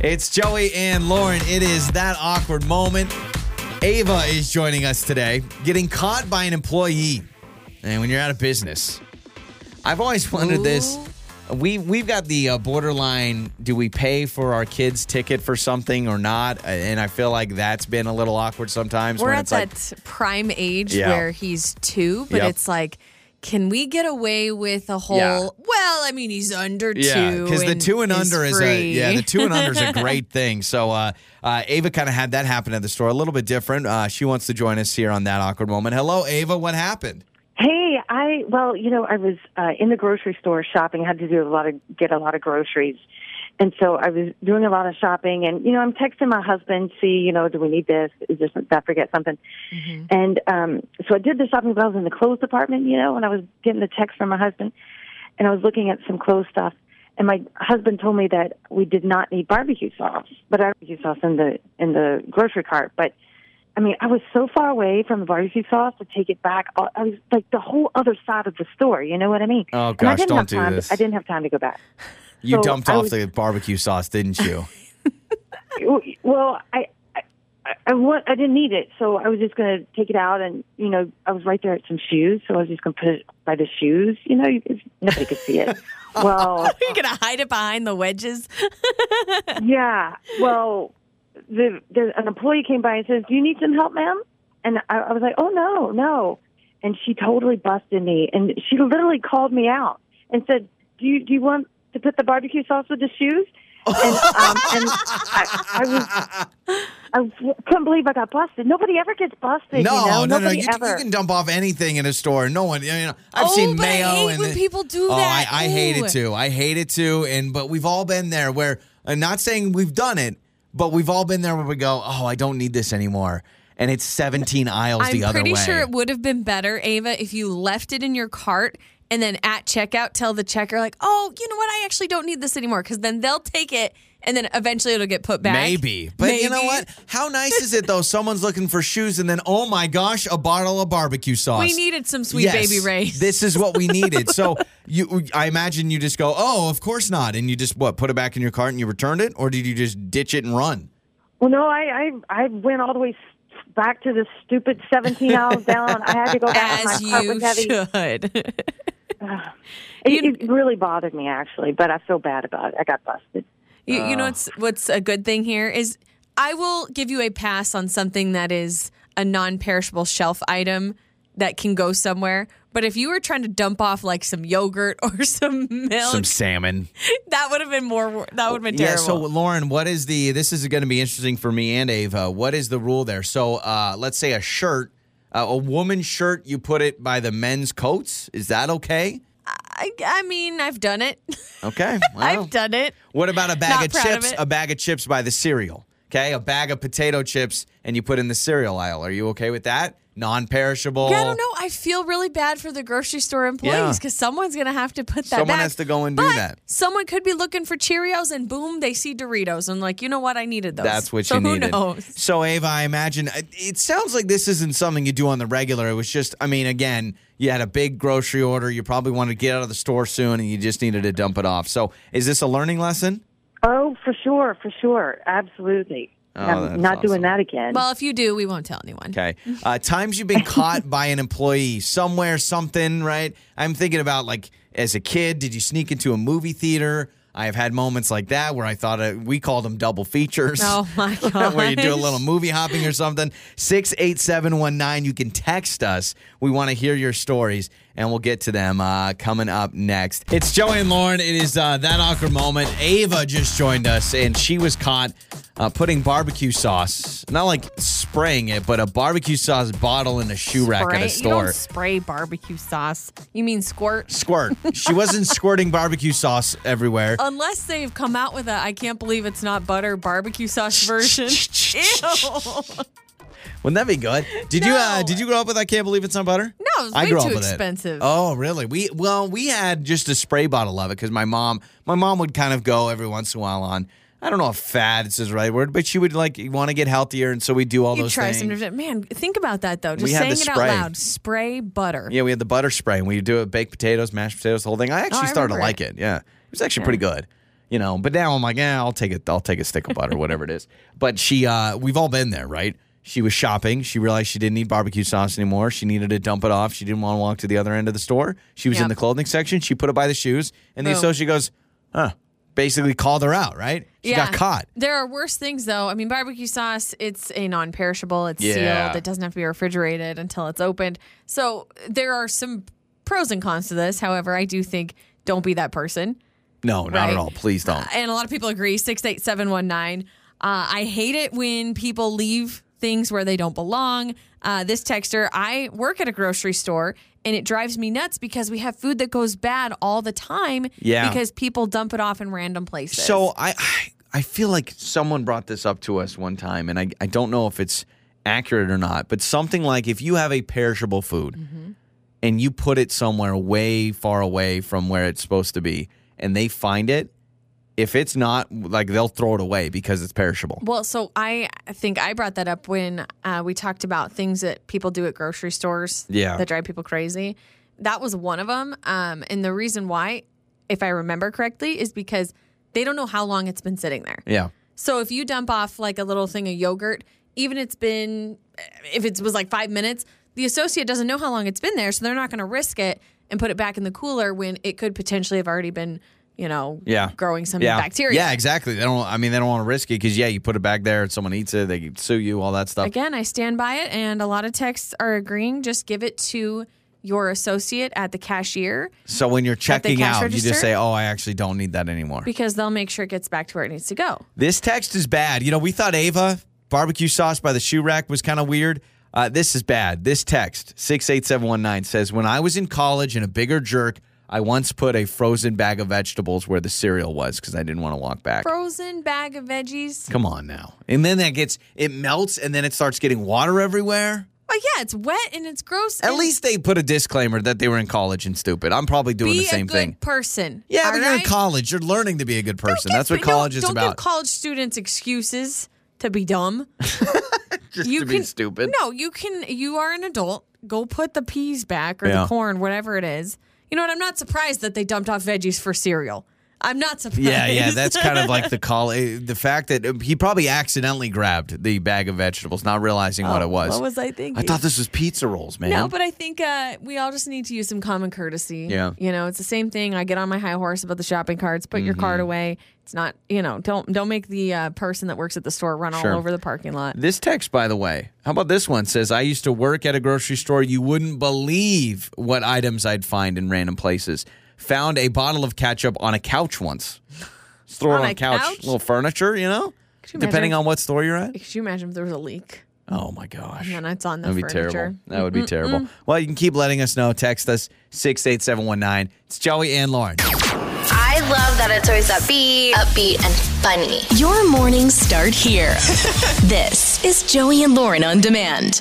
It's Joey and Lauren. It is that awkward moment. Ava is joining us today, getting caught by an employee. And when you're out of business, I've always wondered this. We we've got the uh, borderline. Do we pay for our kids' ticket for something or not? Uh, And I feel like that's been a little awkward sometimes. We're when at it's like, that prime age Yeah. where he's two, but Yep. it's like, can we get away with a whole? Yeah. Well, I mean, he's under Yeah, two. because the two and under is a free. yeah, the two and under is a great thing. So uh, uh, Ava kind of had that happen at the store, a little bit different. Uh, she wants to join us here on that awkward moment. Hello, Ava. What happened? Hey, I well, you know, I was uh, in the grocery store shopping. I had to do a lot of get a lot of groceries, and so I was doing a lot of shopping. And you know, I'm texting my husband, see, you know, do we need this? Is this did I forget something? And um, so I did the shopping, but I was in the clothes department, you know, and I was getting the text from my husband, and I was looking at some clothes stuff. And my husband told me that we did not need barbecue sauce, but barbecue sauce in the in the grocery cart, but. I mean, I was so far away from the barbecue sauce to take it back. I I was like the whole other side of the store. You know what I mean? Oh, And I gosh, didn't don't have do time, this. I didn't have time to go back. You So dumped I off was- the barbecue sauce, didn't you? Well, I, I, I, I, want, I didn't need it, so I was just going to take it out, and you know, I was right there at some shoes, so I was just going to put it by the shoes. You know, you- nobody could see it. Well, You're gonna hide it behind the wedges. yeah. Well, the, the an employee came by and says, "Do you need some help, ma'am?" And I, I was like, "Oh no, no." And she totally busted me, and she literally called me out and said, "Do you do you want to put the barbecue sauce with the shoes?" And um, and I, I was I couldn't believe I got busted. Nobody ever gets busted. no, you know? no, no. Nobody You, ever. you can dump off anything in a store. No one, you know, I've Oh, seen but I mayo hate and when the- people do oh, that. I, I hate it too. I hate it too. And but we've all been there where I'm not saying we've done it, but we've all been there where we go, oh, I don't need this anymore, and it's 17 aisles I'm the other way. pretty way. sure it would have been better, Ava, if you left it in your cart and then at checkout tell the checker like, "Oh, you know what? I actually don't need this anymore," because then they'll take it and then eventually it'll get put back. Maybe. But you know what? How nice is it though? Someone's looking for shoes and then, oh my gosh, a bottle of barbecue sauce. We needed some sweet Yes, Baby Ray's. This is what we needed. so you I imagine you just go, Oh, of course not. And you just what, put it back in your cart and you returned it? Or did you just ditch it and run? Well, no, I, I I went all the way back to the stupid 17 aisles down. I had to go back. As My cart you was heavy. should. It, it really bothered me actually, but I feel bad about it. I got busted. You, you know what's what's a good thing here is I will give you a pass on something that is a non-perishable shelf item that can go somewhere. But if you were trying to dump off like some yogurt or some milk, Some salmon. that would have been more. That would have been Yeah, terrible. so Lauren, what is the this is going to be interesting for me and Ava. What is the rule there? So uh let's say a shirt, uh, a woman's shirt, you put it by the men's coats. Is that okay? I, I mean, I've done it. Okay. well. I've done it. What about a bag Not of proud of chips? A bag of chips by the cereal. Okay, a bag of potato chips, and you put in the cereal aisle. Are you okay with that? Non-perishable. Yeah, I don't know. I feel really bad for the grocery store employees because someone's going to have to put that Someone back. has to go and do that. Someone could be looking for Cheerios and boom, they see Doritos and like, you know what? I needed those. That's what so you who needed. knows? So, Ava, I imagine it- it sounds like this isn't something you do on the regular. It was just, I mean, again, you had a big grocery order. You probably wanted to get out of the store soon, and you just needed to dump it off. So, is this a learning lesson? Oh, for sure, for sure, absolutely. Oh, I'm that's not awesome. doing that again. Well, if you do, we won't tell anyone. Okay. Uh, times you've been caught by an employee somewhere, something, right? I'm thinking about like as a kid, did you sneak into a movie theater? I have had moments like that where I thought uh, we called them double features. Oh my god. where you do a little movie hopping or something. 68719. You can text us. We want to hear your stories and we'll get to them uh, coming up next. It's Joey and Lauren. It is uh, that awkward moment. Ava just joined us and she was caught uh, putting barbecue sauce, not like spraying it, but a barbecue sauce bottle in a shoe rack at Spray- a You store. don't spray barbecue sauce. You mean squirt? Squirt. She wasn't squirting barbecue sauce everywhere. Unless they've come out with a I can't believe it's not butter barbecue sauce version. Ew. Wouldn't that be good? Did you uh, did you grow up with I can't believe it's not butter? No, it's I way grew too up with it. expensive. Oh, really? We well, we had just a spray bottle of it because my mom, my mom would kind of go every once in a while on. I don't know if fad is the right word, but she would like want to get healthier, and so we do all You those try things. some different. Man, think about that though. Just saying the it out loud. Spray butter. yeah, we had the butter spray, and we do it baked potatoes, mashed potatoes, the whole thing. I actually Oh, I started to like it. Yeah, it was actually pretty good. you know. But now I'm like, yeah, I'll take it. I'll take a stick of butter, whatever it is. But she, uh, we've all been there, right? She was shopping. She realized she didn't need barbecue sauce anymore. She needed to dump it off. She didn't want to walk to the other end of the store. She was in the clothing section. She put it by the shoes, and the Boom. associate goes, huh. Basically called her out, right? She got caught. There are worse things though. I mean, barbecue sauce, it's a non-perishable. It's Yeah. sealed. It doesn't have to be refrigerated until it's opened. So there are some pros and cons to this. However, I do think don't be that person. No, not Right. at all. Please don't. And a lot of people agree. Six eight seven one nine. Uh, I hate it when people leave things where they don't belong. Uh, this texter, I work at a grocery store, and it drives me nuts because we have food that goes bad all the time. Yeah. Because people dump it off in random places. So I, I feel like someone brought this up to us one time, and I, I don't know if it's accurate or not, but something like if you have a perishable food Mm-hmm. and you put it somewhere way far away from where it's supposed to be, and they find it, if it's not like they'll throw it away because it's perishable. Well, so I think I brought that up when uh, we talked about things that people do at grocery stores Yeah. that drive people crazy. That was one of them. Um, and the reason why, if I remember correctly, is because they don't know how long it's been sitting there. Yeah. So if you dump off like a little thing of yogurt, even it's been, if it was like five minutes, the associate doesn't know how long it's been there. So they're not going to risk it and put it back in the cooler when it could potentially have already been, you know, Yeah. growing some yeah. bacteria. Yeah, exactly. They don't. I mean, they don't want to risk it because yeah, you put it back there and someone eats it, they sue you, all that stuff. Again, I stand by it, and a lot of texts are agreeing. Just give it to your associate at the cashier So when you're checking out, you just say, "Oh, I actually don't need that anymore." because they'll make sure it gets back to where it needs to go. This text is bad. You know, we thought Ava barbecue sauce by the shoe rack was kind of weird. Uh, this is bad. This text six eight seven one nine says, "When I was in college and a bigger jerk, I once put a frozen bag of vegetables where the cereal was because I didn't want to walk back." Frozen bag of veggies. Come on now, and then that gets it melts and then it starts getting water everywhere. Oh yeah, it's wet and it's gross. At and least they put a disclaimer that they were in college and stupid. I'm probably doing be the same a good thing. person. Yeah, but you're in college. You're learning to be a good person. Don't That's what college don't, is don't about. give college students excuses to be dumb. Just you to be can- stupid. No, you can. You are an adult. Go put the peas back or Yeah. the corn, whatever it is. You know what? I'm not surprised that they dumped off veggies for cereal. I'm not surprised. Yeah, yeah, that's kind of like the call. eh, The fact that he probably accidentally grabbed the bag of vegetables, not realizing what Oh, it was. What was I thinking? I thought this was pizza rolls, man. No, but I think uh, we all just need to use some common courtesy. Yeah. You know, it's the same thing. I get on my high horse about the shopping carts. Put your Mm-hmm. cart away. It's not, you know, don't don't make the uh, person that works at the store run Sure. all over the parking lot. this text, by the way, how about this one? Says I used to work at a grocery store. You wouldn't believe what items I'd find in random places. Found a bottle of ketchup on a couch once. Just throw On it on a a couch, couch? little furniture, you know. You Depending imagine- on what store you're at. Could you imagine if there was a leak Oh my gosh. and then it's on the That would be furniture? terrible. That would be terrible. Well, you can keep letting us know. Text us 68719. It's Joey and Lauren. I love that it's always upbeat, upbeat, and funny. Your mornings start here. this is Joey and Lauren on demand.